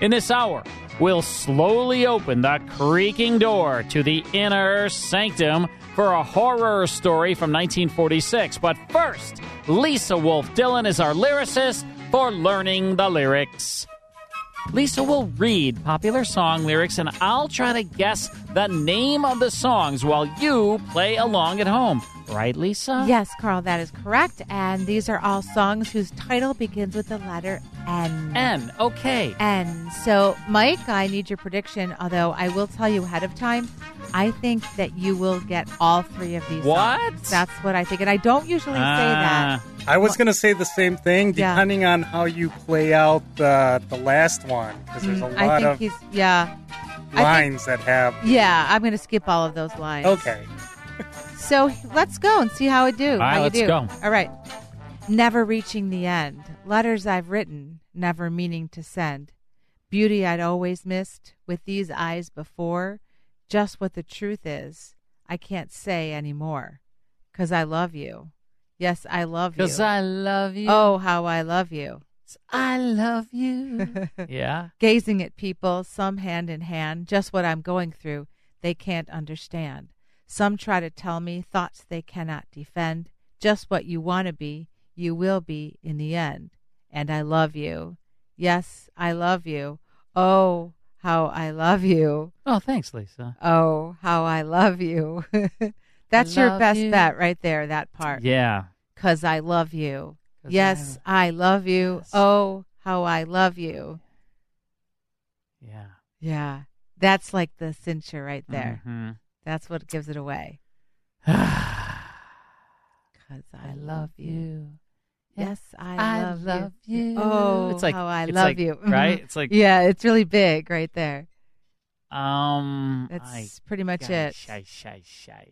In this hour, we'll slowly open the creaking door to the inner sanctum for a horror story from 1946. But first, Lisa Wolf Dillon is our lyricist for Learning the Lyrics. Lisa will read popular song lyrics and I'll try to guess the name of the songs while you play along at home. Right, Lisa? Yes, Carl, that is correct. And these are all songs whose title begins with the letter N. N, okay. N. So, Mike, I need your prediction, although I will tell you ahead of time, I think that you will get all three of these What? songs. That's what I think. And I don't usually say that. Ah, I was going to say the same thing, Yeah. depending on how you play out the the last one, because there's a Mm, I think of he's, yeah. I think- lines that have. Yeah, I'm going to skip all of those lines. Okay, So let's go and see how I do. All right, let's do. go. All right. Never reaching the end. Letters I've written, never meaning to send. Beauty I'd always missed with these eyes before. Just what the truth is, I can't say anymore. Cause I love you. Yes, I love you. Because I love you. Oh, how I love you. I love you. yeah. Gazing at people, some hand in hand, just what I'm going through, they can't understand. Some try to tell me thoughts they cannot defend. Just what you want to be, you will be in the end. And I love you. Yes, I love you. Oh, how I love you. Oh, thanks, Lisa. Oh, how I love you. That's your love best you. bet right there, that part. Yeah. Because I love you. Yes, I love you. Yes. Oh, how I love you. Yeah. Yeah. That's like the cincher right there. Mhm. That's what gives it away. Because I, I love you. Yes, I, I love, love you. Oh, It's like- how I it's love like- you. right? It's like- yeah, it's really big right there. Um. That's I pretty much got it. Shy, shy, shy.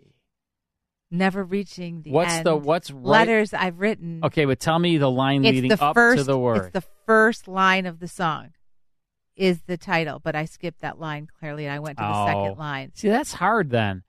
Never reaching the What's end. the what's right? letters I've written? Okay, but tell me the line it's leading the up first. to the word. It's the first line of the song. Is the title, but I skipped that line clearly, and I went to the Oh. second line. See, that's hard then.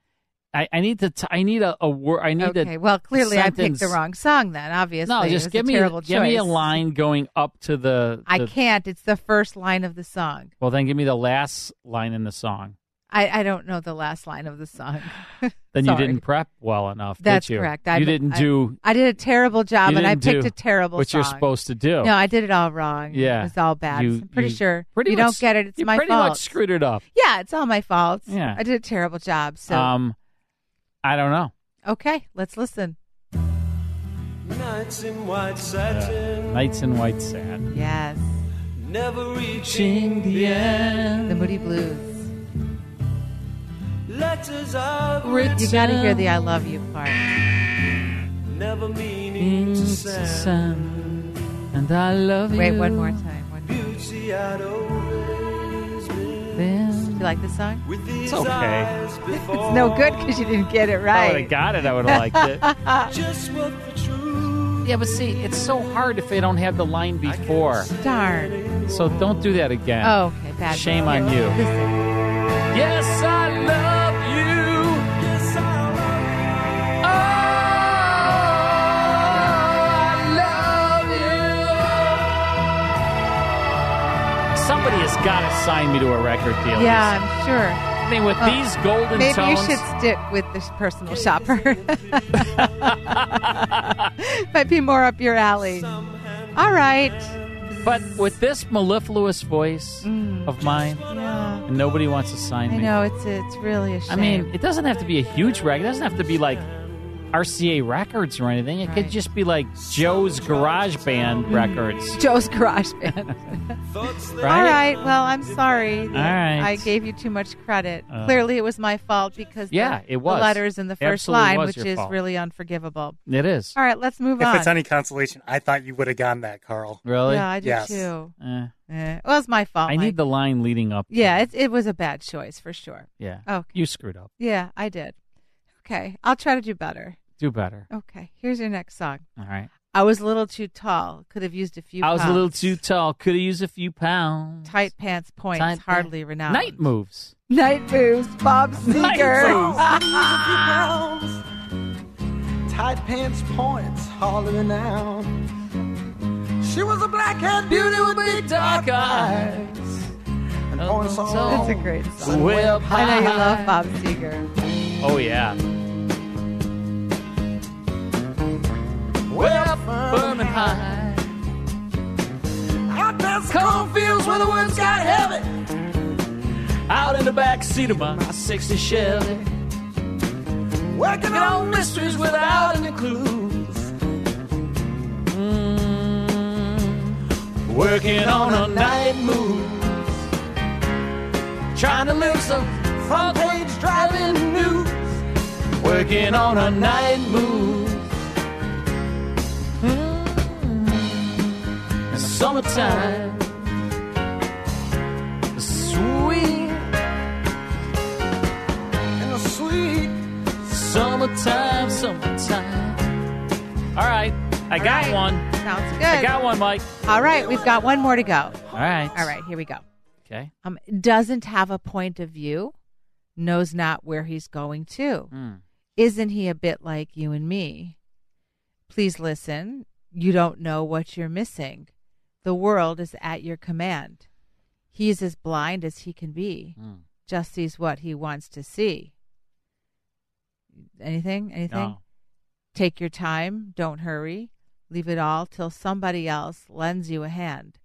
I, I need to. T- I need a, a word. I need Okay, a well, clearly I picked the wrong song. Then obviously, No, just give a me terrible give me a line going up to the. I can't. It's the first line of the song. Well, then give me the last line in the song. I, I don't know the last line of the song. Then you Sorry. didn't prep well enough. did That's you? correct. You I, didn't I- do I did a terrible job, you and I didn't picked do a terrible what you're song. supposed to do. No, I did it all wrong. Yeah. it was all bad. You- I'm pretty you sure. pretty you much- don't get it. It's you my pretty fault. much screwed it up. yeah, it's all my fault. Yeah. I did a terrible job. So Um, I don't know. okay, let's listen. Nights in white satin. Nights in White Sand. Yes, Never reaching the end. the Moody Blues. Letters I've You got to hear the "I love you" part. Never meaning to send. And I love Wait, you. one more time. One more. Beauty I'd always been. Do you like this song? It's okay. It's no good because you didn't get it If I would have got it. I would have liked it. Just what the truth. yeah, but see, it's so hard if they don't have the line before. Darn. So don't do that again. Oh, okay, bad. Shame on you. Yes, I I love you. Gotta sign me to a record deal. Yeah, I'm sure. I mean, with Oh, these golden maybe tones, you should stick with this personal shopper. Might be more up your alley. All right. but with this mellifluous voice of mine, Yeah. and nobody wants to sign Mm. I me. know it's it's really a shame. I mean, it doesn't have to be a huge record. It doesn't have to be like RCA Records or anything. It could just be like Joe's Garage Band records. Joe's Garage Band. Right? All right. Well, I'm sorry. that right. I gave you too much credit. Uh. Clearly, it was my fault because Yeah, the, it was. the letters in the first line, which is fault. really unforgivable. It is. All right, let's move If on. If it's any consolation, I thought you would have gotten that, Carl. Really? Yeah, I do Yes. too. Eh. Eh, Well, it's my fault. I Mike. need the line leading up. Yeah, it, it was a bad choice for sure. Yeah. Okay. You screwed up. Yeah, I did. Okay, I'll try to do better. Do better. Okay, here's your next song. All right. I was a little too tall. Could have used a few. Pounds. I was a little too tall. Could have used a few pounds. tight pants. Points Tight hardly renowned. Night moves. Night moves. Bob Night Seger. moves. Tight pants points, hardly renowned. She was a black-haired beauty with big dark eyes. And oh, points all That's a great song. Way I know you love Bob Seger. Oh yeah. Out past cornfields where the woods got heavy. Out in the back seat of my 60 Chevy. Working on mysteries without any clues. Mm, working on a night move. Trying to live some front page driving news. Working on a night move. Summertime. Sweet In the sweet summertime, summertime. All right, I All got right. one. Sounds good. I got one, Mike. All right, we've got one more to go. All right. All right, here we go. Okay. Um, doesn't have a point of view, knows not where he's going to. Hmm. Isn't he a bit like you and me? Please listen. You don't know what you're missing. The world is at your command. He's as blind as he can be. Hmm. Just sees what he wants to see. Anything? Anything? No. Take your time. Don't hurry. Leave it all till somebody else lends you a hand.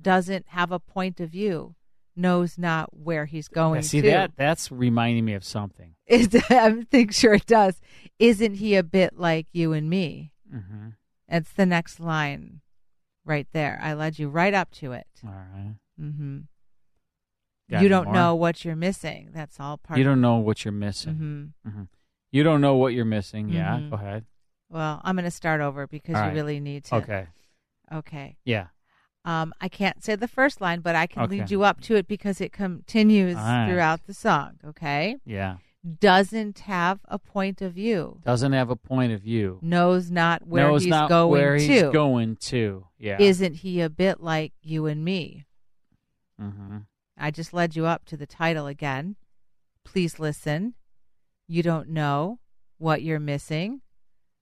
Doesn't have a point of view. Knows not where he's going Yeah, see to. that? That's reminding me of something. Is I think sure it does. Isn't he a bit like you and me? Mm-hmm. It's the next line, right there. I led you right up to it. All right. Mm-hmm. Got you don't more? know what you're missing. That's all part. You don't know what you're missing. Mhm. Mhm. You don't know what you're missing. Yeah. Mhm. Go ahead. Well, I'm going to start over because All you right. really need to. Okay. Okay. Yeah. Um, I can't say the first line, but I can lead you up to it because it continues right. throughout the song. Okay. Yeah. Doesn't have a point of view. Doesn't have a point of view. Knows not where Knows he's not going where to. he's going to. Yeah. Isn't he a bit like you and me? Mm-hmm. I just led you up to the title again. Please listen. You don't know what you're missing.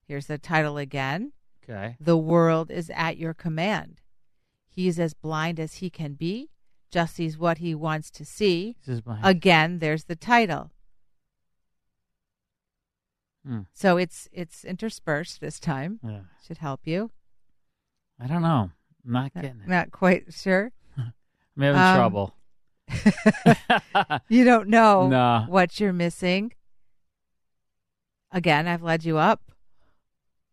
Here's the title again. Okay. The world is at your command. He's as blind as he can be, just sees what he wants to see. Again, there's the title. Hmm. So it's it's interspersed this time. Yeah. Should help you. I don't know. I'm not Not- getting it. Not quite sure. I'm having Um, trouble. You don't know No. what you're missing. Again, I've led you up.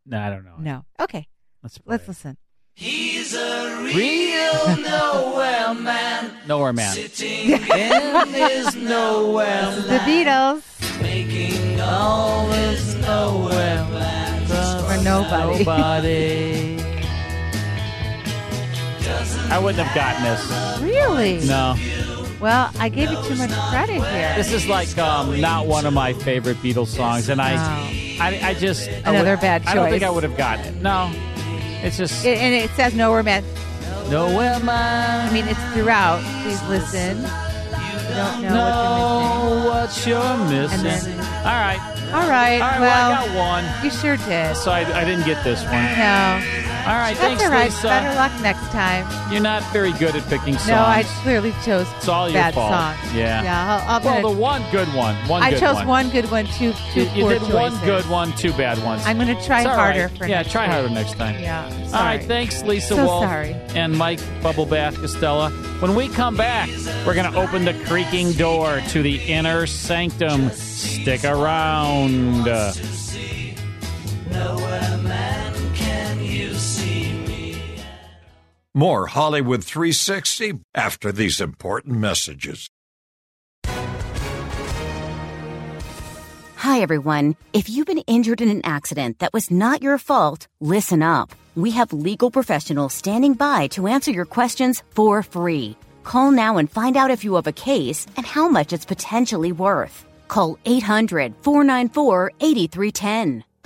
No, I don't know. No. Okay. Let's play Let's it. listen. He's a real nowhere man. Nowhere man. Sitting in his nowhere The Beatles. Making all his nowhere plans. For nobody. Nobody. I wouldn't have gotten this. Really? No. Well, I gave you too much credit here. This is like um, not one of my favorite Beatles songs, and I, I, I just I Another would- bad choice. I don't think. I would have gotten it. No, it's just It, and it says nowhere man. nowhere man. I mean, it's throughout. Please listen. Don't know know what you're missing. And then- All right, All right. All right, well, I got one. You sure did. So I, I didn't get this one. No. All right, That's thanks, all right. Lisa. Better luck next time. You're not very good at picking songs. No, I clearly chose It's all your bad fault. songs. Yeah. Yeah. I'll, I'll well, gonna- the one good one. One I good chose one. one good one, two two You, you poor did one good one, two bad ones. I'm going to try harder right. for Yeah, try week. harder next time. Yeah. All right, thanks, Lisa So Wolf sorry. and Mike Bubble Bath Costello. When we come back, we're going to open the creaking door to the inner sanctum. Stick around. More Hollywood 360 after these important messages. Hi, everyone. If you've been injured in an accident that was not your fault, listen up. We have legal professionals standing by to answer your questions for free. Call now and find out if you have a case and how much it's potentially worth. Call 800 494 8310.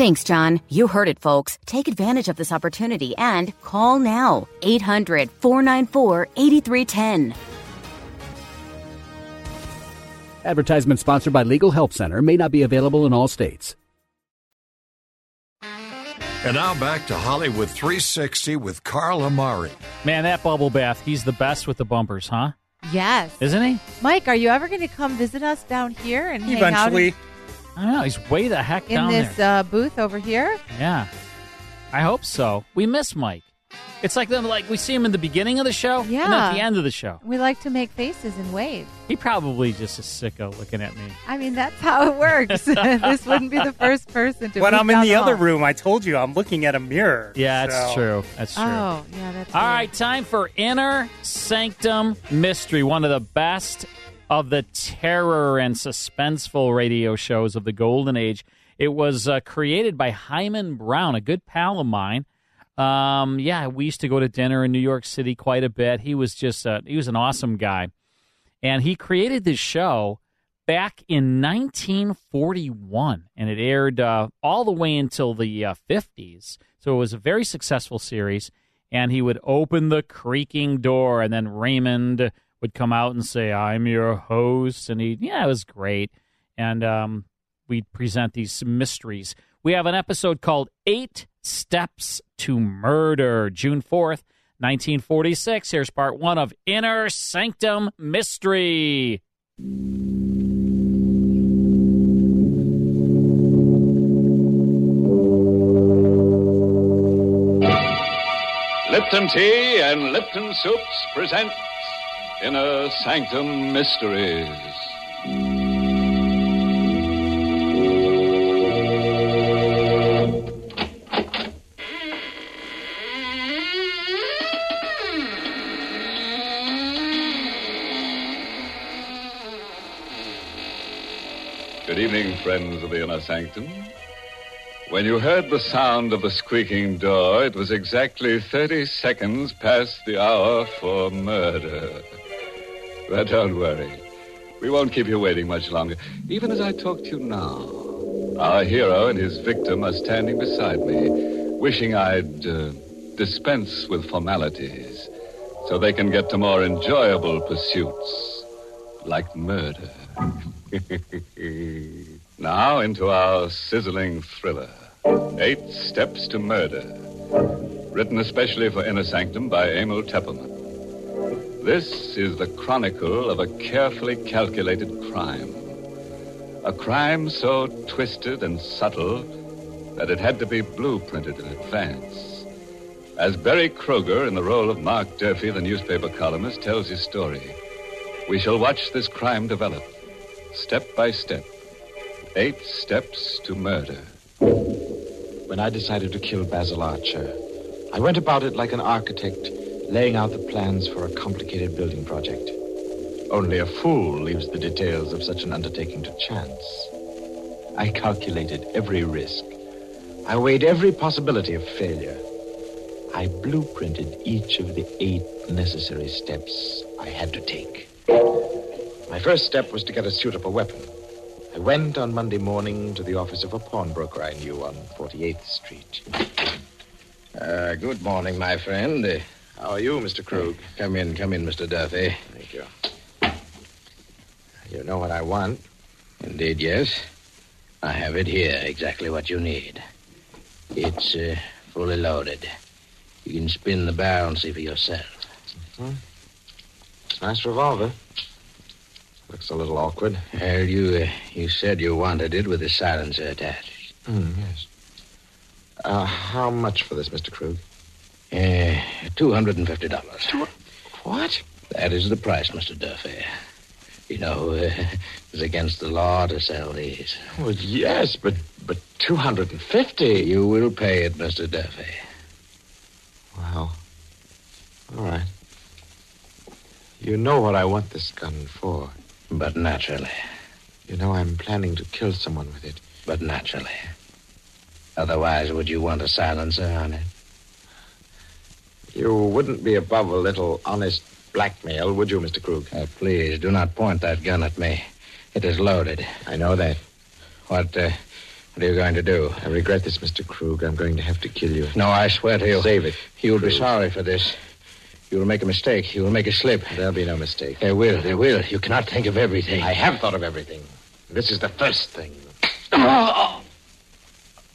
Thanks, John. You heard it, folks. Take advantage of this opportunity and call now. 800 494 8310. Advertisement sponsored by Legal Help Center may not be available in all states. And now back to Hollywood 360 with Carl Amari. man, that Bubble Bath, he's the best with the bumpers, huh? Yes. Isn't he? Mike, are you ever going to come visit us down here and hang out? Eventually. I don't know. He's way the heck out in down this there. uh, booth over here? Yeah. I hope so. We miss Mike. It's like them like we see him in the beginning of the show and at the end of the show. We like to make faces and wave. He probably just is sicko looking at me. I mean, that's how it works. this wouldn't be the first person to. When I'm in down the other hall. room, I told you I'm looking at a mirror. Yeah, that's so- true. That's true. Oh, yeah, that's. All weird. right, time for Inner Sanctum Mystery, one of the best of the terror and suspenseful radio shows of the golden age. It was uh, created by Himan Brown, a good pal of mine. Um, yeah, we used to go to dinner in New York City quite a bit. He was just uh, he was an awesome guy, and he created this show back in 1941, and it aired uh, all the way until the uh, 50s. So it was a very successful series. And he would open the creaking door, and then Raymond would come out and say, "I'm your host," and he, yeah, it was great. And um, we'd present these mysteries. We have an episode called Eight Steps to Murder, June 4th, 1946. Here's part one of Inner Sanctum Mystery. Lipton Tea and Lipton Soups present Inner Sanctum Mysteries. Good evening, friends of the Inner Sanctum. When you heard the sound of the squeaking door, it was exactly 30 seconds past the hour for murder. But don't worry. We won't keep you waiting much longer. Even as I talk to you now, our hero and his victim are standing beside me, wishing I'd uh, dispense with formalities so they can get to more enjoyable pursuits like murder. now into our sizzling thriller Eight Steps to Murder. Written especially for Inner Sanctum by Emile Tepperman. This is the chronicle of a carefully calculated crime. A crime so twisted and subtle that it had to be blueprinted in advance. As Berry Kroeger, in the role of Mark Durfee, the newspaper columnist, tells his story, we shall watch this crime develop, step by step. Eight steps to murder. When I decided to kill Basil Archer, I went about it like an architect laying out the plans for a complicated building project. Only a fool leaves the details of such an undertaking to chance. I calculated every risk. I weighed every possibility of failure. I blueprinted each of the eight necessary steps I had to take. My first step was to get a suitable weapon. I went on Monday morning to the office of a pawnbroker I knew on 48th Street. Uh, good morning, my friend. How are you, Mr. Krug? Come in, come in, Mr. Duffy. Thank you. You know what I want? Indeed, yes. I have it here, exactly what you need. It's uh, fully loaded. You can spin the barrel and see for yourself. Hmm? Nice revolver. Looks a little awkward. Well, you, uh, you said you wanted it with a silencer attached. Mm, yes. Uh, how much for this, Mr. Krug? Uh, $250. What? That is the price, Mr. Duffy. You know, uh, it's against the law to sell these. Well, yes, but but 250 You will pay it, Mr. Duffy. Wow. All right. You know what I want this gun for. But naturally. You know I'm planning to kill someone with it. But naturally. Otherwise, would you want a silencer on it? You wouldn't be above a little honest blackmail, would you, Mr. Krug? Uh, please, do not point that gun at me. It is loaded. I know that. What, uh, what are you going to do? I regret this, Mr. Krug. I'm going to have to kill you. No, I swear to you. Save it. You will be sorry for this. You will make a mistake. You will make a slip. There'll be no mistake. There will. There will. You cannot think of everything. I have thought of everything. This is the first thing.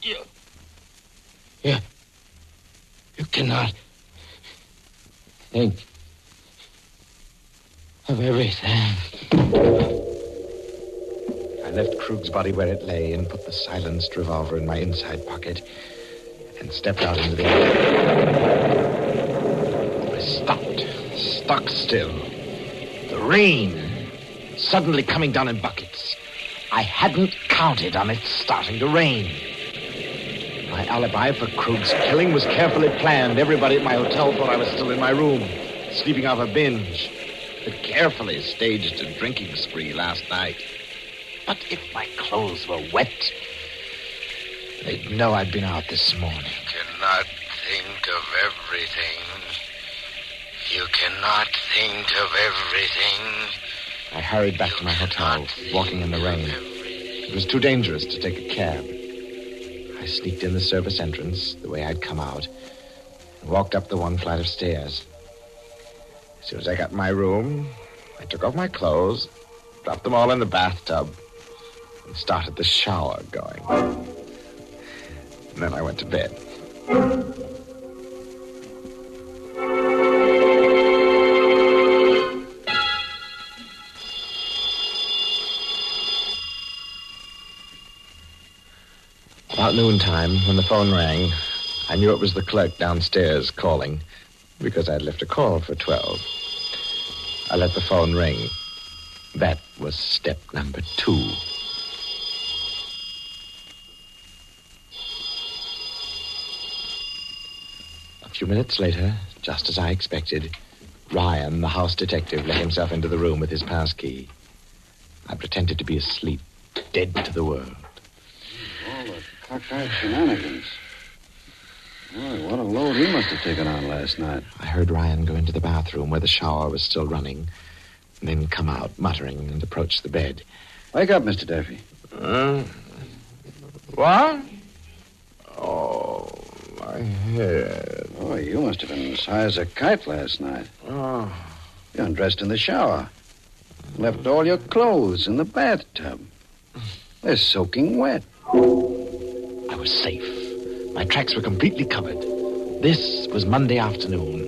You. You. You cannot think of everything. I left Krug's body where it lay and put the silenced revolver in my inside pocket and stepped out into the air. I stopped, stuck still. The rain suddenly coming down in buckets. I hadn't counted on it starting to rain. My alibi for Krug's killing was carefully planned. Everybody at my hotel thought I was still in my room, sleeping off a binge. But carefully staged a drinking spree last night. But if my clothes were wet, they'd know I'd been out this morning. You cannot think of everything. You cannot think of everything. I hurried back to my hotel, walking in the rain. It was too dangerous to take a cab. I sneaked in the service entrance, the way I'd come out, and walked up the one flight of stairs. As soon as I got in my room, I took off my clothes, dropped them all in the bathtub, and started the shower going. And then I went to bed. About noontime, when the phone rang, I knew it was the clerk downstairs calling because I'd left a call for 12. I let the phone ring. That was step number two. A few minutes later, just as I expected, Ryan, the house detective, let himself into the room with his pass key. I pretended to be asleep, dead to the world. Cockeyed shenanigans. Boy, what a load he must have taken on last night. I heard Ryan go into the bathroom where the shower was still running, and then come out, muttering, and approach the bed. Wake up, Mr. Duffy. Uh, what? Oh, my head. Boy, you must have been as high as a kite last night. Oh. You undressed in the shower. Left all your clothes in the bathtub. They're soaking wet. Was safe. My tracks were completely covered. This was Monday afternoon.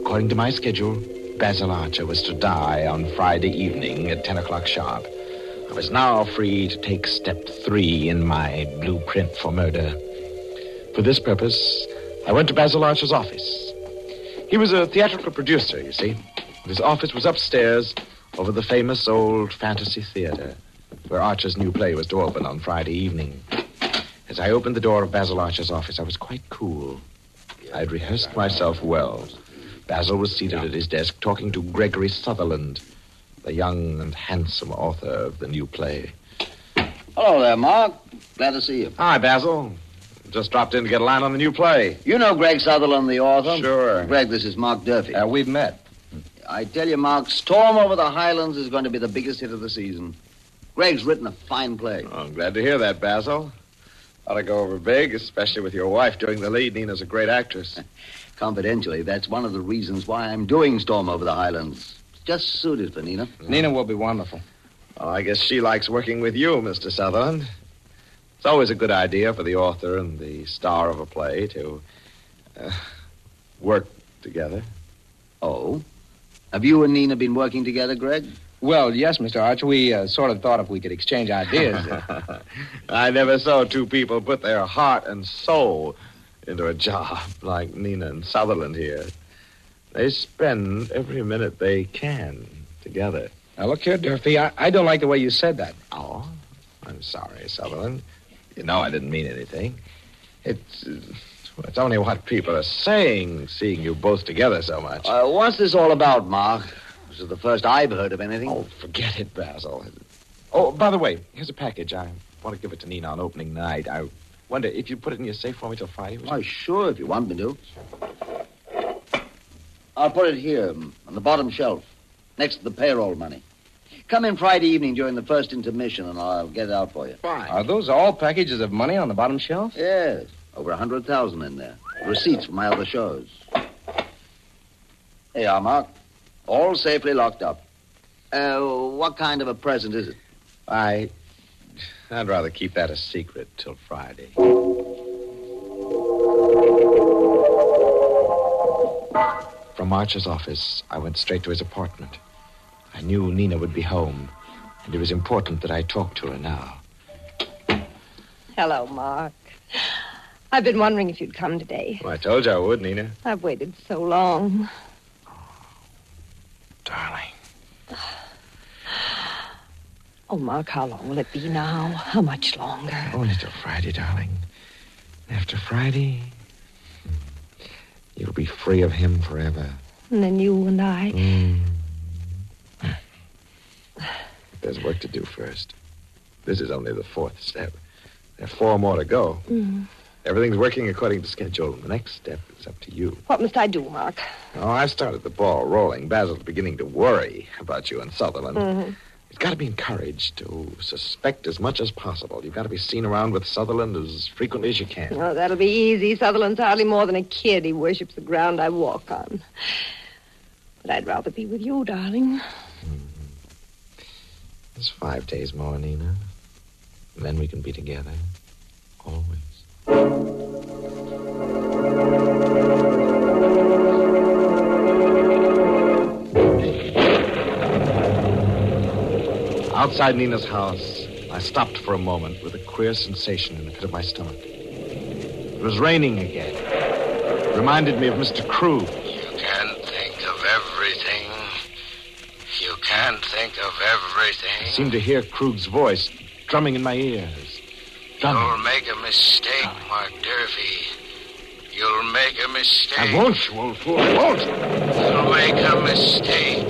According to my schedule, Basil Archer was to die on Friday evening at 10 o'clock sharp. I was now free to take step three in my blueprint for murder. For this purpose, I went to Basil Archer's office. He was a theatrical producer, you see. His office was upstairs over the famous old fantasy theater where Archer's new play was to open on Friday evening. As I opened the door of Basil Archer's office, I was quite cool. I'd rehearsed myself well. Basil was seated at his desk talking to Gregory Sutherland, the young and handsome author of the new play. Hello there, Mark. Glad to see you. Hi, Basil. Just dropped in to get a line on the new play. You know Greg Sutherland, the author? Sure. Greg, this is Mark Durfee. Uh, we've met. I tell you, Mark, Storm Over the Highlands is going to be the biggest hit of the season. Greg's written a fine play. Oh, I'm glad to hear that, Basil. Ought to go over big, especially with your wife doing the lead. Nina's a great actress. Confidentially, that's one of the reasons why I'm doing Storm Over the Highlands. It's just suited for Nina. Nina will be wonderful. Well, I guess she likes working with you, Mr. Sutherland. It's always a good idea for the author and the star of a play to uh, work together. Oh? Have you and Nina been working together, Greg? Well, yes, Mr. Arch. We uh, sort of thought if we could exchange ideas. I never saw two people put their heart and soul into a job like Nina and Sutherland here. They spend every minute they can together. Now, look here, Durfee. I, I don't like the way you said that. Oh, I'm sorry, Sutherland. You know I didn't mean anything. It's, uh, it's only what people are saying, seeing you both together so much. Uh, what's this all about, Mark? This is the first I've heard of anything. Oh, forget it, Basil. Oh, by the way, here's a package. I want to give it to Nina on opening night. I wonder if you'd put it in your safe for me till Friday. Why, sure, if you want me to. I'll put it here mm, on the bottom shelf, next to the payroll money. Come in Friday evening during the first intermission, and I'll get it out for you. Fine. Are those all packages of money on the bottom shelf? Yes, over a hundred thousand in there. Receipts from my other shows. Hey, are, Mark. All safely locked up. Uh, what kind of a present is it? I. I'd rather keep that a secret till Friday. From Archer's office, I went straight to his apartment. I knew Nina would be home, and it was important that I talk to her now. Hello, Mark. I've been wondering if you'd come today. Well, I told you I would, Nina. I've waited so long. Darling. Oh, Mark, how long will it be now? How much longer? Only till Friday, darling. After Friday, you'll be free of him forever. And then you and I. Mm. There's work to do first. This is only the fourth step. There are four more to go. Mm. Everything's working according to schedule. The next step is up to you. What must I do, Mark? Oh, I've started the ball rolling. Basil's beginning to worry about you and Sutherland. Mm-hmm. He's got to be encouraged to suspect as much as possible. You've got to be seen around with Sutherland as frequently as you can. Oh, that'll be easy. Sutherland's hardly more than a kid. He worships the ground I walk on. But I'd rather be with you, darling. There's five days more, Nina. And then we can be together. Always. Outside Nina's house, I stopped for a moment with a queer sensation in the pit of my stomach. It was raining again. It reminded me of Mr. Krug. You can't think of everything. You can't think of everything. I seemed to hear Krug's voice drumming in my ears. Drumming. You'll make a mistake, Mark Durfee. You'll make a mistake. I won't, you old fool. I won't. You'll make a mistake.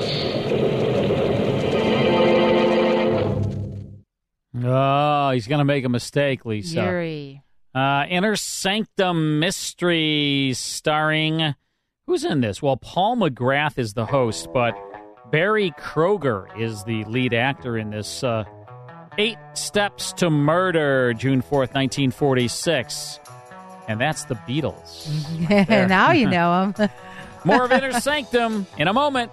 Oh, he's going to make a mistake, Lisa. Yuri. Uh, Inner Sanctum Mysteries, starring. Who's in this? Well, Paul McGrath is the host, but Berry Kroeger is the lead actor in this. Uh, Eight Steps to Murder, June 4th, 1946. And that's the Beatles. There. now you know them. More of Inner Sanctum in a moment.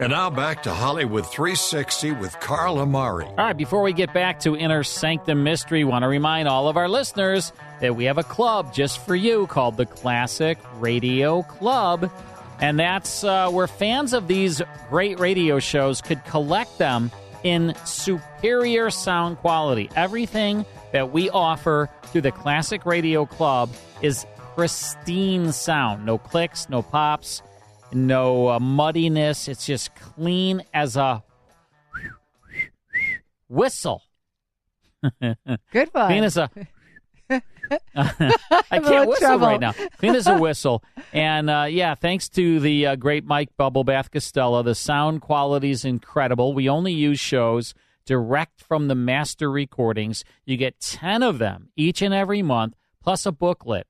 And now back to Hollywood 360 with Carl Amari. All right, before we get back to Inner Sanctum Mystery, want to remind all of our listeners that we have a club just for you called the Classic Radio Club. And that's uh, where fans of these great radio shows could collect them in superior sound quality. Everything that we offer through the Classic Radio Club is pristine sound. No clicks, no pops no uh, muddiness. It's just clean as a whistle. Good one. Clean as a. I can't whistle trouble. right now. Clean as a whistle. And uh, yeah, thanks to the uh, great Mike Bubblebath Costello, the sound quality is incredible. We only use shows direct from the master recordings. You get 10 of them each and every month, plus a booklet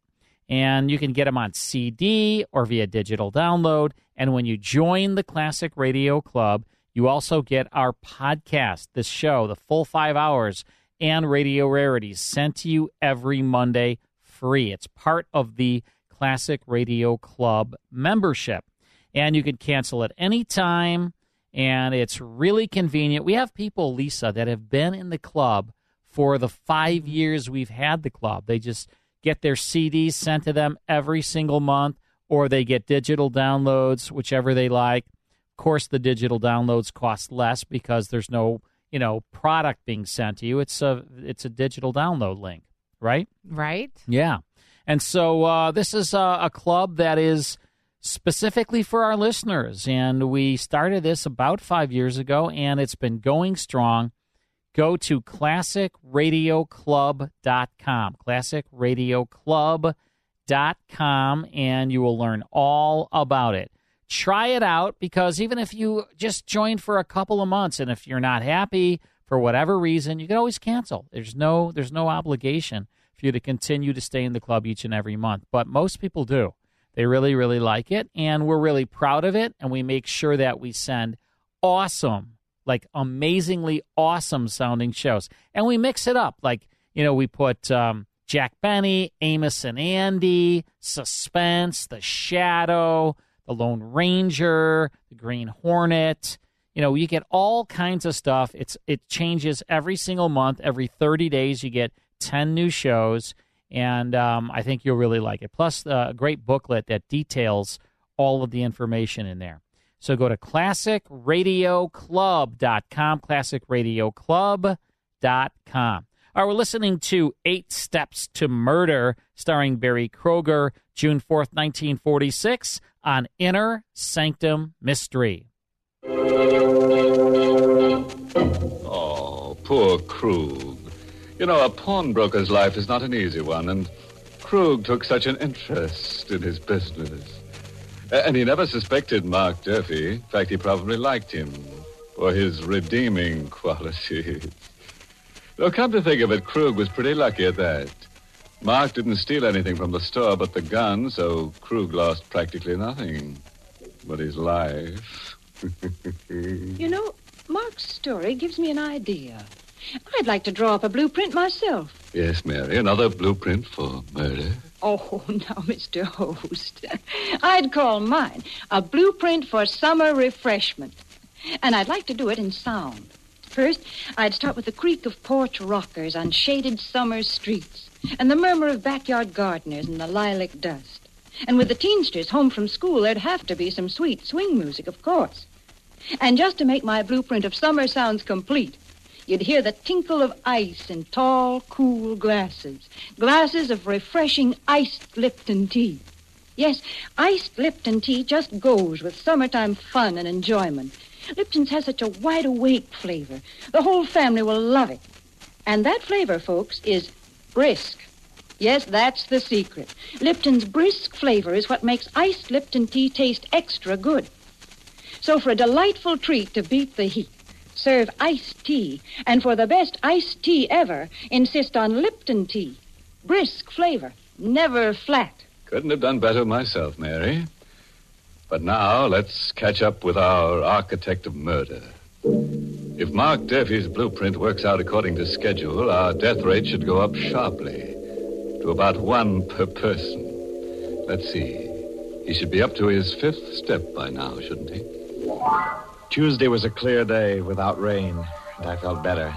and you can get them on CD or via digital download. And when you join the Classic Radio Club, you also get our podcast, this show, the full five hours, and Radio Rarities sent to you every Monday free. It's part of the Classic Radio Club membership. And you can cancel at any time, and it's really convenient. We have people, Lisa, that have been in the club for the five years we've had the club. They just get their CDs sent to them every single month, or they get digital downloads, whichever they like. Of course, the digital downloads cost less because there's no you know product being sent to you. It's a it's a digital download link, right? Right. Yeah, and so uh, this is a, a club that is specifically for our listeners, and we started this about five years ago, and it's been going strong go to classicradioclub.com. Classicradioclub.com, and you will learn all about it. Try it out because even if you just joined for a couple of months and if you're not happy for whatever reason, you can always cancel. There's no there's no obligation for you to continue to stay in the club each and every month, but most people do. They really really like it and we're really proud of it and we make sure that we send awesome like amazingly awesome sounding shows. And we mix it up. Like, you know, we put um, Jack Benny, Amos and Andy, Suspense, The Shadow, The Lone Ranger, The Green Hornet. You know, you get all kinds of stuff. It's it changes every single month. Every 30 days, you get 10 new shows. And um, I think you'll really like it. Plus, uh, a great booklet that details all of the information in there. So go to classicradioclub.com, classicradioclub.com. All right, we're listening to Eight Steps to Murder, starring Berry Kroeger, June 4th, 1946, on Inner Sanctum Mystery. Oh, poor Krug. You know, a pawnbroker's life is not an easy one, and Krug took such an interest in his business. Uh, And he never suspected Mark Durfee. In fact, he probably liked him for his redeeming qualities. Though, come to think of it, Krug was pretty lucky at that. Mark didn't steal anything from the store but the gun, so Krug lost practically nothing but his life. You know, Mark's story gives me an idea. I'd like to draw up a blueprint myself. yes, Mary, another blueprint for murder. Oh, now, Mr. Host. I'd call mine a blueprint for summer refreshment. And I'd like to do it in sound. First, I'd start with the creak of porch rockers on shaded summer streets, and the murmur of backyard gardeners in the lilac dust. And with the teensters home from school, there'd have to be some sweet swing music, of course. And just to make my blueprint of summer sounds complete, you'd hear the tinkle of ice in tall, cool glasses. Glasses of refreshing iced Lipton tea. Yes, iced Lipton tea just goes with summertime fun and enjoyment. Lipton's has such a wide awake flavor. The whole family will love it. And that flavor, folks, is brisk. Yes, that's the secret. Lipton's brisk flavor is what makes iced Lipton tea taste extra good. So for a delightful treat to beat the heat, serve iced tea. And for the best iced tea ever, insist on Lipton tea. Brisk flavor, never flat. Couldn't have done better myself, Mary. But now let's catch up with our architect of murder. If Mark Durfee's blueprint works out according to schedule, our death rate should go up sharply to about one per person. Let's see. He should be up to his fifth step by now, shouldn't he? Tuesday was a clear day without rain, and I felt better.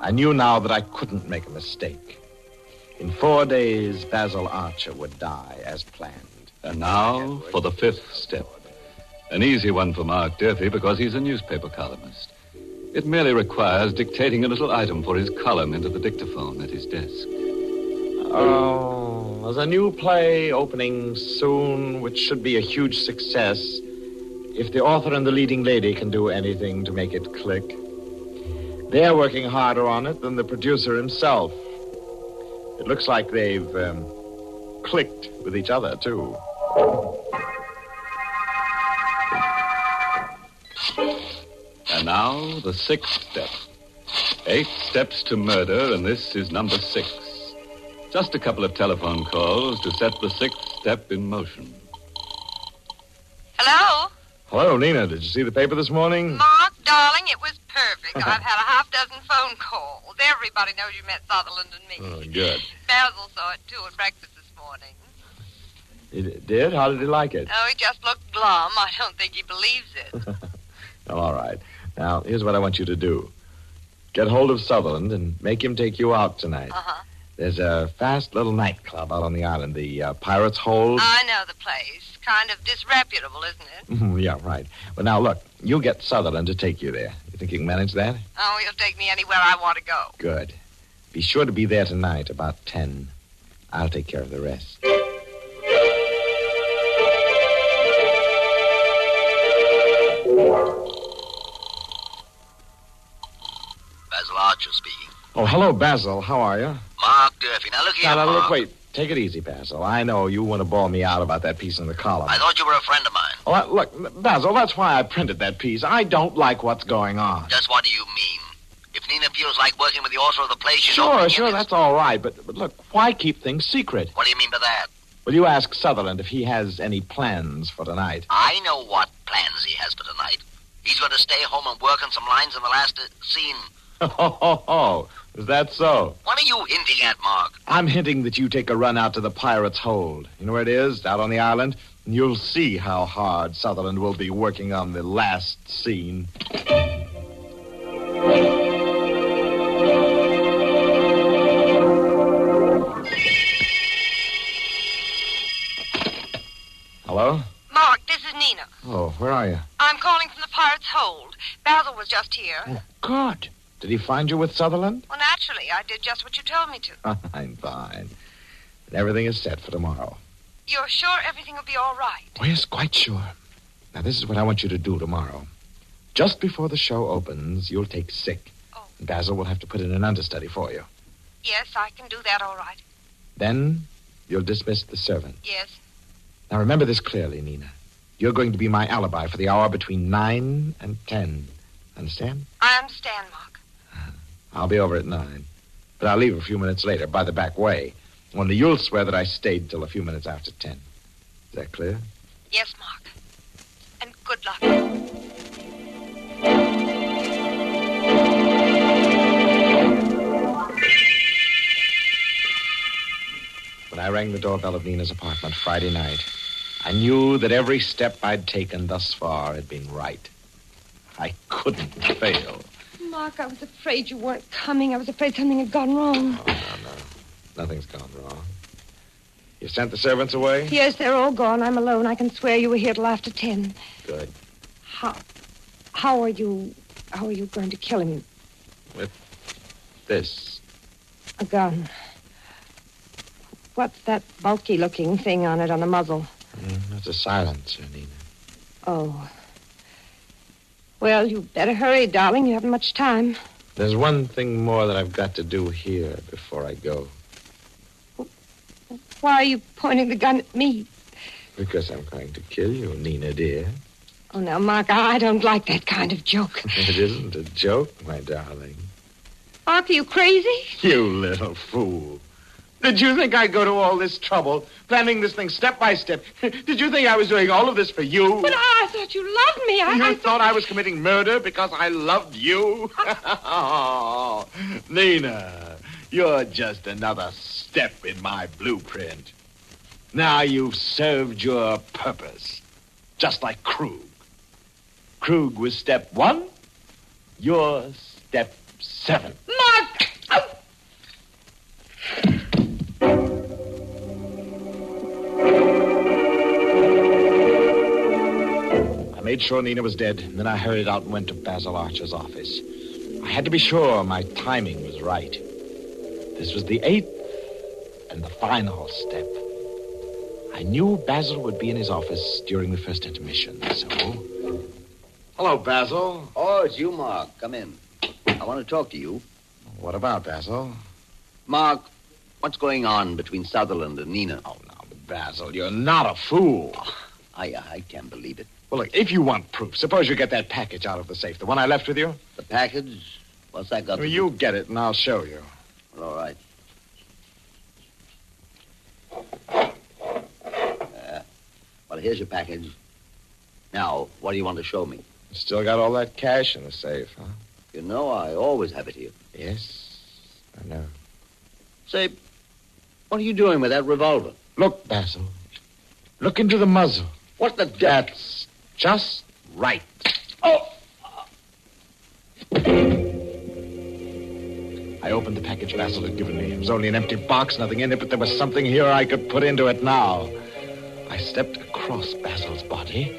I knew now that I couldn't make a mistake. In four days, Basil Archer would die as planned. And now for the fifth step. An easy one for Mark Durfee because he's a newspaper columnist. It merely requires dictating a little item for his column into the dictaphone at his desk. Oh, there's a new play opening soon, which should be a huge success if the author and the leading lady can do anything to make it click. They're working harder on it than the producer himself. It looks like they've um, clicked with each other, too. And now, the sixth step. Eight steps to murder, and this is number six. Just a couple of telephone calls to set the sixth step in motion. Hello? Hello, Nina. Did you see the paper this morning? Mark, darling, it was perfect. I've had a half dozen phone calls. Everybody knows you met Sutherland and me. Oh, good. Basil saw it, too, at breakfast this morning. It did? How did he like it? Oh, he just looked glum. I don't think he believes it. Well, all right. Now, here's what I want you to do. Get hold of Sutherland and make him take you out tonight. Uh-huh. There's a fast little nightclub out on the island, the uh, Pirate's Hold. I know the place. Kind of disreputable, isn't it? Mhm, yeah, right. Well, now, look, you'll get Sutherland to take you there. You think you can manage that? Oh, he'll take me anywhere I want to go. Good. Be sure to be there tonight about 10. I'll take care of the rest. Basil Archer speaking. Oh, hello, Basil. How are you? Durfee. Now, look here, Now, now, look, wait. Take it easy, Basil. I know you want to ball me out about that piece in the column. I thought you were a friend of mine. Uh, look, Basil, that's why I printed that piece. I don't like what's going on. Just what do you mean? If Nina feels like working with the author of the play, she's Sure, sure, that's all right. But, but look, why keep things secret? What do you mean by that? Will you ask Sutherland if he has any plans for tonight? I know what plans he has for tonight. He's going to stay home and work on some lines in the last uh, scene. Oh, oh, oh, is that so? What are you hinting at, Mark? I'm hinting that you take a run out to the Pirate's Hold. You know where it is? Out on the island? And you'll see how hard Sutherland will be working on the last scene. Hello? Mark, this is Nina. Oh, where are you? I'm calling from the Pirate's Hold. Basil was just here. Oh, good. Did he find you with Sutherland? Well, naturally, I did just what you told me to. I'm fine. And everything is set for tomorrow. You're sure everything will be all right? Oh, yes, quite sure. Now, this is what I want you to do tomorrow. Just before the show opens, you'll take sick. Oh. And Basil will have to put in an understudy for you. Yes, I can do that all right. Then you'll dismiss the servant. Yes. Now, remember this clearly, Nina. You're going to be my alibi for the hour between 9 and 10. Understand? I understand, Mark. I'll be over at 9. But I'll leave a few minutes later by the back way. Only you'll swear that I stayed till a few minutes after 10. Is that clear? Yes, Mark. And good luck. When I rang the doorbell of Nina's apartment Friday night, I knew that every step I'd taken thus far had been right. I couldn't fail. Mark, I was afraid you weren't coming. I was afraid something had gone wrong. Oh, no, no. Nothing's gone wrong. You sent the servants away? Yes, they're all gone. I'm alone. I can swear you were here till after ten. Good. How? How are you? How are you going to kill him? With this. A gun. What's that bulky-looking thing on it on the muzzle? Mm, that's a silencer, Nina. Oh. Well, you better hurry, darling. You haven't much time. There's one thing more that I've got to do here before I go. Why are you pointing the gun at me? Because I'm going to kill you, Nina, dear. Oh, now, Mark, I don't like that kind of joke. It isn't a joke, my darling. Mark, are you crazy? You little fool. Did you think I'd go to all this trouble, planning this thing step by step? Did you think I was doing all of this for you? But I thought you loved me. I, you I thought I was committing murder because I loved you? oh, Nina, you're just another step in my blueprint. Now you've served your purpose, just like Krug. Krug was step one, you're step seven. Mark! Oh! Made sure Nina was dead, and then I hurried out and went to Basil Archer's office. I had to be sure my timing was right. This was the eighth and the final step. I knew Basil would be in his office during the first intermission, so. Hello, Basil. Oh, it's you, Mark. Come in. I want to talk to you. What about Basil? Mark, what's going on between Sutherland and Nina? Oh, now, Basil, you're not a fool. I, I can't believe it. Well, look, if you want proof, suppose you get that package out of the safe, the one I left with you. The package? What's that got to—? Well, to you get it, and I'll show you. Well, all right. Uh, well, here's your package. Now, what do you want to show me? Still got all that cash in the safe, huh? You know, I always have it here. Yes, I know. Say, what are you doing with that revolver? Look, Basil. Look into the muzzle. What the... That's just right. Oh! I opened the package Basil had given me. It was only an empty box, nothing in it, but there was something here I could put into it now. I stepped across Basil's body,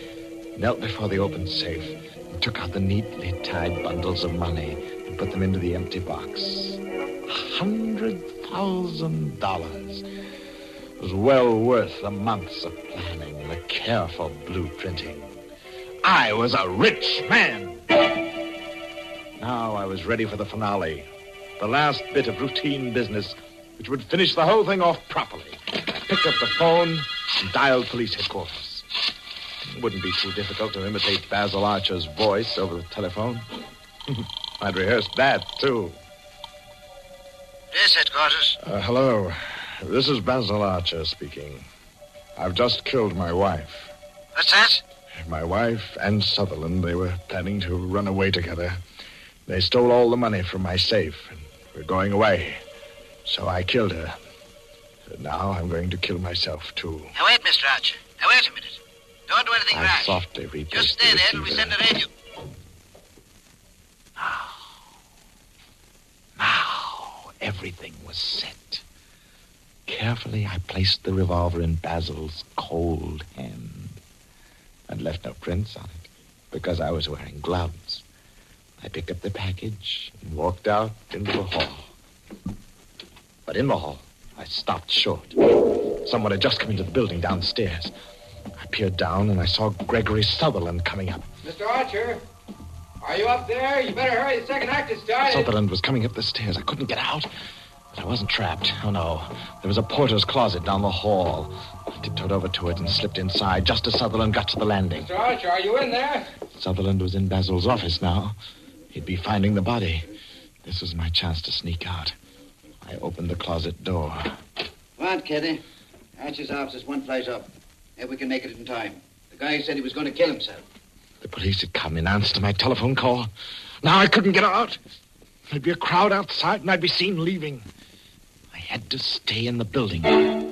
knelt before the open safe, and took out the neatly tied bundles of money and put them into the empty box. A hundred thousand dollars. It was well worth the months of planning and the careful blueprinting. I was a rich man. Now I was ready for the finale. The last bit of routine business, which would finish the whole thing off properly. I picked up the phone and dialed police headquarters. It wouldn't be too difficult to imitate Basil Archer's voice over the telephone. I'd rehearsed that, too. Yes, headquarters. Uh, hello. This is Basil Archer speaking. I've just killed my wife. What's that? My wife and Sutherland, they were planning to run away together. They stole all the money from my safe and were going away. So I killed her. Now I'm going to kill myself, too. Now, wait, Mr. Archer. Now, wait a minute. Don't do anything I rash. softly replaced Just stay the there till we send a radio. Now everything was set. Carefully, I placed the revolver in Basil's cold hand and left no prints on it because I was wearing gloves. I picked up the package and walked out into the hall. But in the hall, I stopped short. Someone had just come into the building downstairs. I peered down and I saw Gregory Sutherland coming up. Mr. Archer, are you up there? You better hurry. The second act has started. Sutherland was coming up the stairs. I couldn't get out, but I wasn't trapped. Oh, no. There was a porter's closet down the hall. I tiptoed over to it and slipped inside just as Sutherland got to the landing. Mr. Archer, are you in there? Sutherland was in Basil's office now. He'd be finding the body. This was my chance to sneak out. I opened the closet door. Come on, Kitty. Archer's office is one place up. If we can make it in time. The guy said he was going to kill himself. The police had come in answer to my telephone call. Now I couldn't get out. There'd be a crowd outside, and I'd be seen leaving. I had to stay in the building.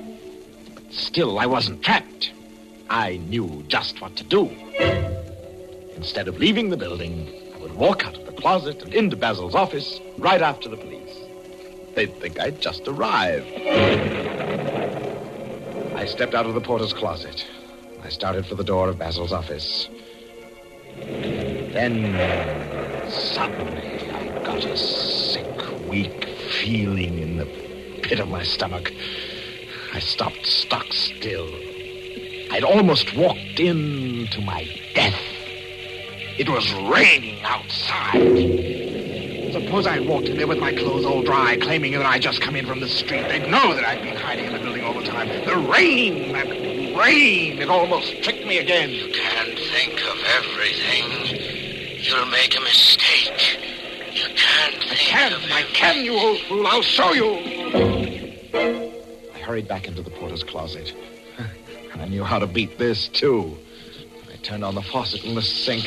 Still, I wasn't trapped. I knew just what to do. Instead of leaving the building, I would walk out of the closet and into Basil's office right after the police. They'd think I'd just arrived. I stepped out of the porter's closet. I started for the door of Basil's office. Then, suddenly, I got a sick, weak feeling in the pit of my stomach. I stopped stock still. I'd almost walked into my death. It was raining outside. Suppose I walked in there with my clothes all dry, claiming that I'd just come in from the street. They'd know that I'd been hiding in the building all the time. The rain, that rain. It almost tricked me again. You can't think of everything. You'll make a mistake. You can't I can. of I can, you old fool. I'll show you. Hurried back into the porter's closet. I knew how to beat this, too. I turned on the faucet in the sink,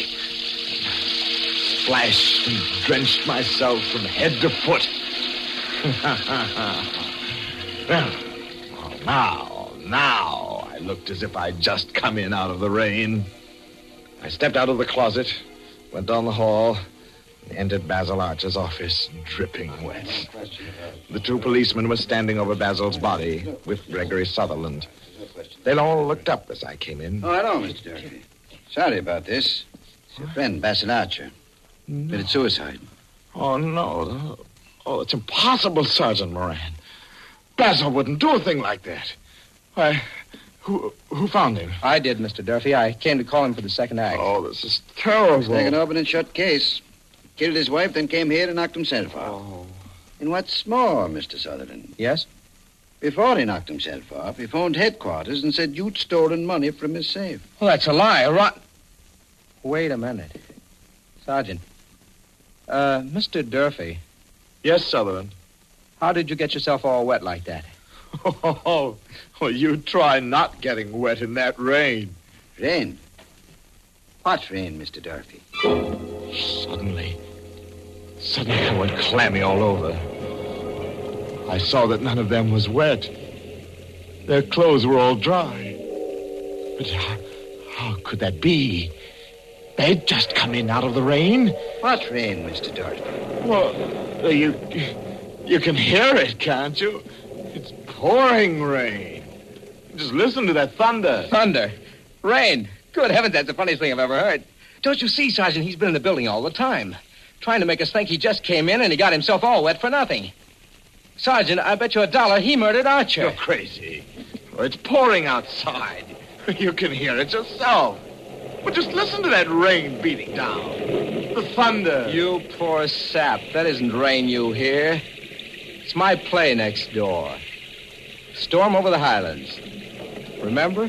splashed and drenched myself from head to foot. well, now, now, I looked as if I'd just come in out of the rain. I stepped out of the closet, went down the hall, entered Basil Archer's office, dripping wet. The two policemen were standing over Basil's body with Gregory Sutherland. They all looked up as I came in. Oh, hello, Mr. Durfee. Sorry about this. It's your friend, Basil Archer. Committed suicide. Oh, no. Oh, it's impossible, Sergeant Moran. Basil wouldn't do a thing like that. Why, who, who found him? I did, Mr. Durfee. I came to call him for the second act. Oh, this is terrible. It's like an open and shut case. Killed his wife, then came here and knocked himself off. Oh. And what's more, Mr. Sutherland, Yes? before he knocked himself off, he phoned headquarters and said you'd stolen money from his safe. Well, that's a lie. A rot. Wait a minute. Sergeant. Uh, Mr. Durfee. Yes, Sutherland. How did you get yourself all wet like that? Oh, well, you try not getting wet in that rain. Rain? What rain, Mr. Durfee? Suddenly, suddenly I went clammy all over. I saw that none of them was wet. Their clothes were all dry. But how, how could that be? They'd just come in out of the rain. What rain, Mr. Durfee? Well, you you can hear it, can't you? It's pouring rain. Just listen to that thunder. Thunder. Rain. Good heavens, that's the funniest thing I've ever heard. Don't you see, Sergeant? He's been in the building all the time, trying to make us think he just came in and he got himself all wet for nothing. Sergeant, I bet you a dollar he murdered Archer. You're crazy. Oh, It's pouring outside. You can hear it yourself. But just listen to that rain beating down. The thunder. You poor sap. That isn't rain you hear. It's my play next door. Storm over the Highlands. Remember?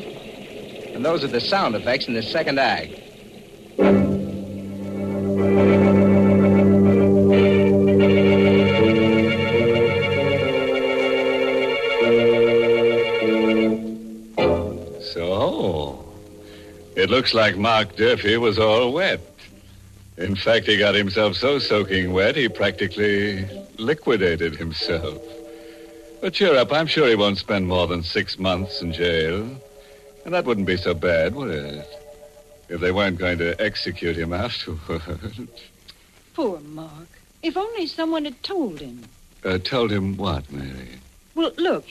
And those are the sound effects in the second act. It looks like Mark Durfee was all wet. In fact, he got himself so soaking wet, he practically liquidated himself. But cheer up, I'm sure he won't spend more than six months in jail. And that wouldn't be so bad, would it? If they weren't going to execute him afterward. Poor Mark. If only someone had told him. Uh, told him what, Mary? Well, look,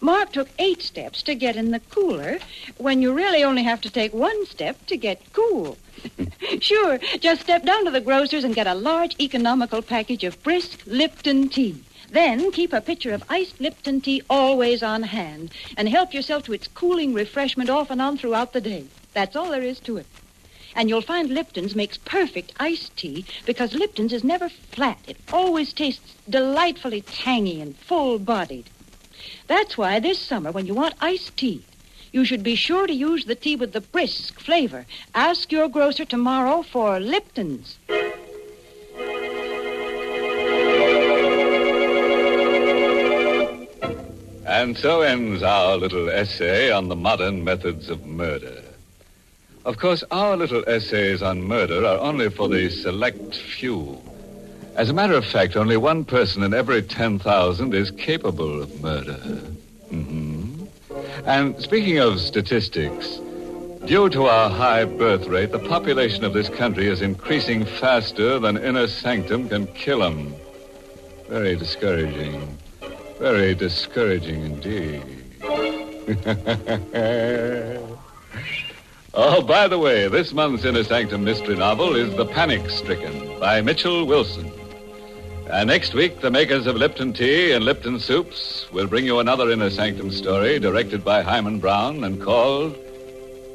Mark took eight steps to get in the cooler when you really only have to take one step to get cool. sure, just step down to the grocer's and get a large economical package of brisk Lipton tea. Then keep a pitcher of iced Lipton tea always on hand and help yourself to its cooling refreshment off and on throughout the day. That's all there is to it. And you'll find Lipton's makes perfect iced tea because Lipton's is never flat. It always tastes delightfully tangy and full-bodied. That's why this summer, when you want iced tea, you should be sure to use the tea with the brisk flavor. Ask your grocer tomorrow for Lipton's. And so ends our little essay on the modern methods of murder. Of course, our little essays on murder are only for the select few. As a matter of fact, only one person in every 10,000 is capable of murder. hmm And speaking of statistics, due to our high birth rate, the population of this country is increasing faster than inner sanctum can kill 'em. Very discouraging. Very discouraging indeed. oh, by the way, this month's Inner Sanctum mystery novel is The Panic Stricken by Mitchell Wilson. And next week, the makers of Lipton Tea and Lipton Soups will bring you another Inner Sanctum story directed by Himan Brown and called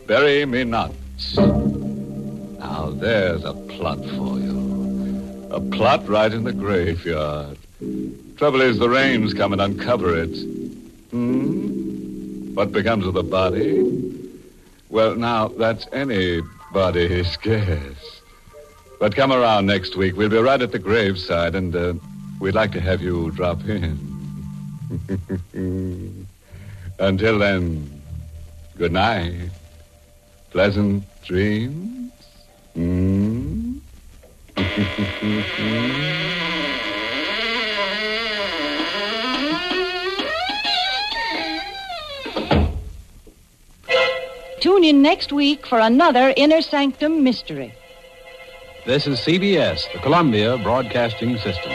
Bury Me Not. Now, there's a plot for you. A plot right in the graveyard. Trouble is, the rains come and uncover it. Hmm? What becomes of the body? Well, now, that's anybody's guess. But come around next week. We'll be right at the graveside, and uh, we'd like to have you drop in. Until then, good night. Pleasant dreams. Mm? Tune in next week for another Inner Sanctum Mystery. This is CBS, the Columbia Broadcasting System.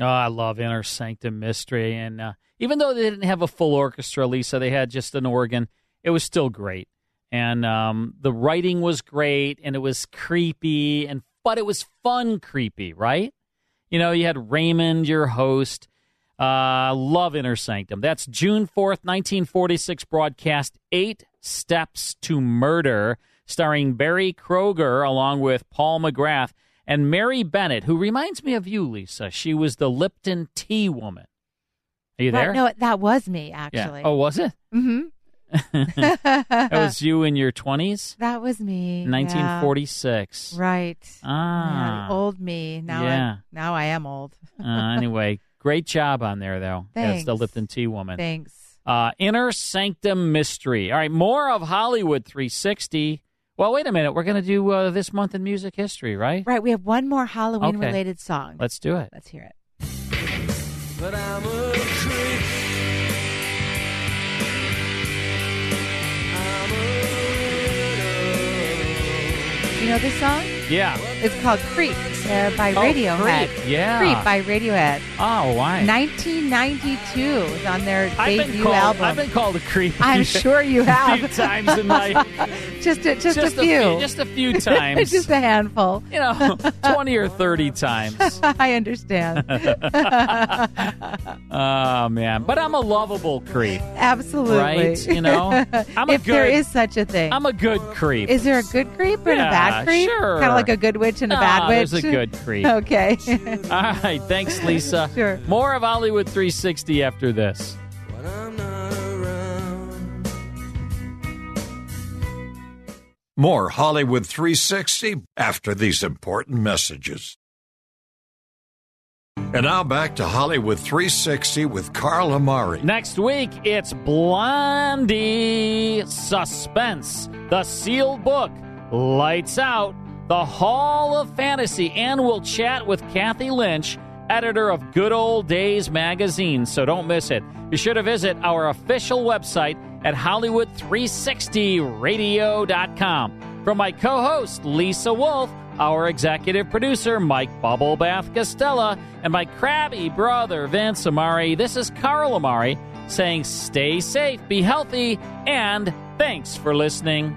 Oh, I love Inner Sanctum Mystery. And uh, even though they didn't have a full orchestra, Lisa, they had just an organ, it was still great. And um, the writing was great, and it was creepy, and but it was fun creepy, right? You know, you had Raymond, your host. Uh, love Inner Sanctum. That's June 4th, 1946 broadcast, Eight Steps to Murder, starring Berry Kroeger along with Paul McGrath and Mary Bennett, who reminds me of you, Lisa. She was the Lipton tea woman. Are you there? no, that was me yeah. actually. Oh, was it? Mm-hmm. that was you in your 20s? That was me. yeah. 1946. Right. Ah. Yeah, old me. Now Yeah. I now I am old. uh, anyway, great job on there, though, as the Lipton tea woman. Thanks. Uh, Inner Sanctum Mystery. All right, more of Hollywood 360. Well, wait a minute. We're going to do uh, this month in music history, right? Right, we have one more Halloween Okay. related song. Let's do it. Let's hear it. But I'm a creep. You know this song? Yeah. It's called Creep uh, by Oh, Radiohead. Creep, yeah. Creep by Radiohead. Oh, why? 1992 is on their I've debut called, album. I've been called a creep. I'm sure you have. A few times in my. just a, just, Just a a few. few- just a few times. just a handful. You know, 20 or 30 times. I understand. Oh, man. But I'm a lovable creep. Absolutely. Right? You know? I'm a if there good- is such a thing. I'm a good creep. Is there a good creep and Yeah, a bad creep? sure. Kind of like a good witch and a bad Ah, witch? there's a good creep. okay. All right. Thanks, Lisa. Sure. More of Hollywood 360 after this. More Hollywood 360 after these important messages. And now back to Hollywood 360 with Carl Amari. Next week, it's Blondie Suspense, the sealed book, Lights Out, the Hall of Fantasy, and we'll chat with Kathy Lynch, editor of Good Old Days magazine, so don't miss it. Be sure to visit our official website at Hollywood360radio.com. From my co host, Lisa Wolf, our executive producer, Mike Bubblebath Costella, and my crabby brother, Vince Amari, this is Carl Amari saying stay safe, be healthy, and thanks for listening.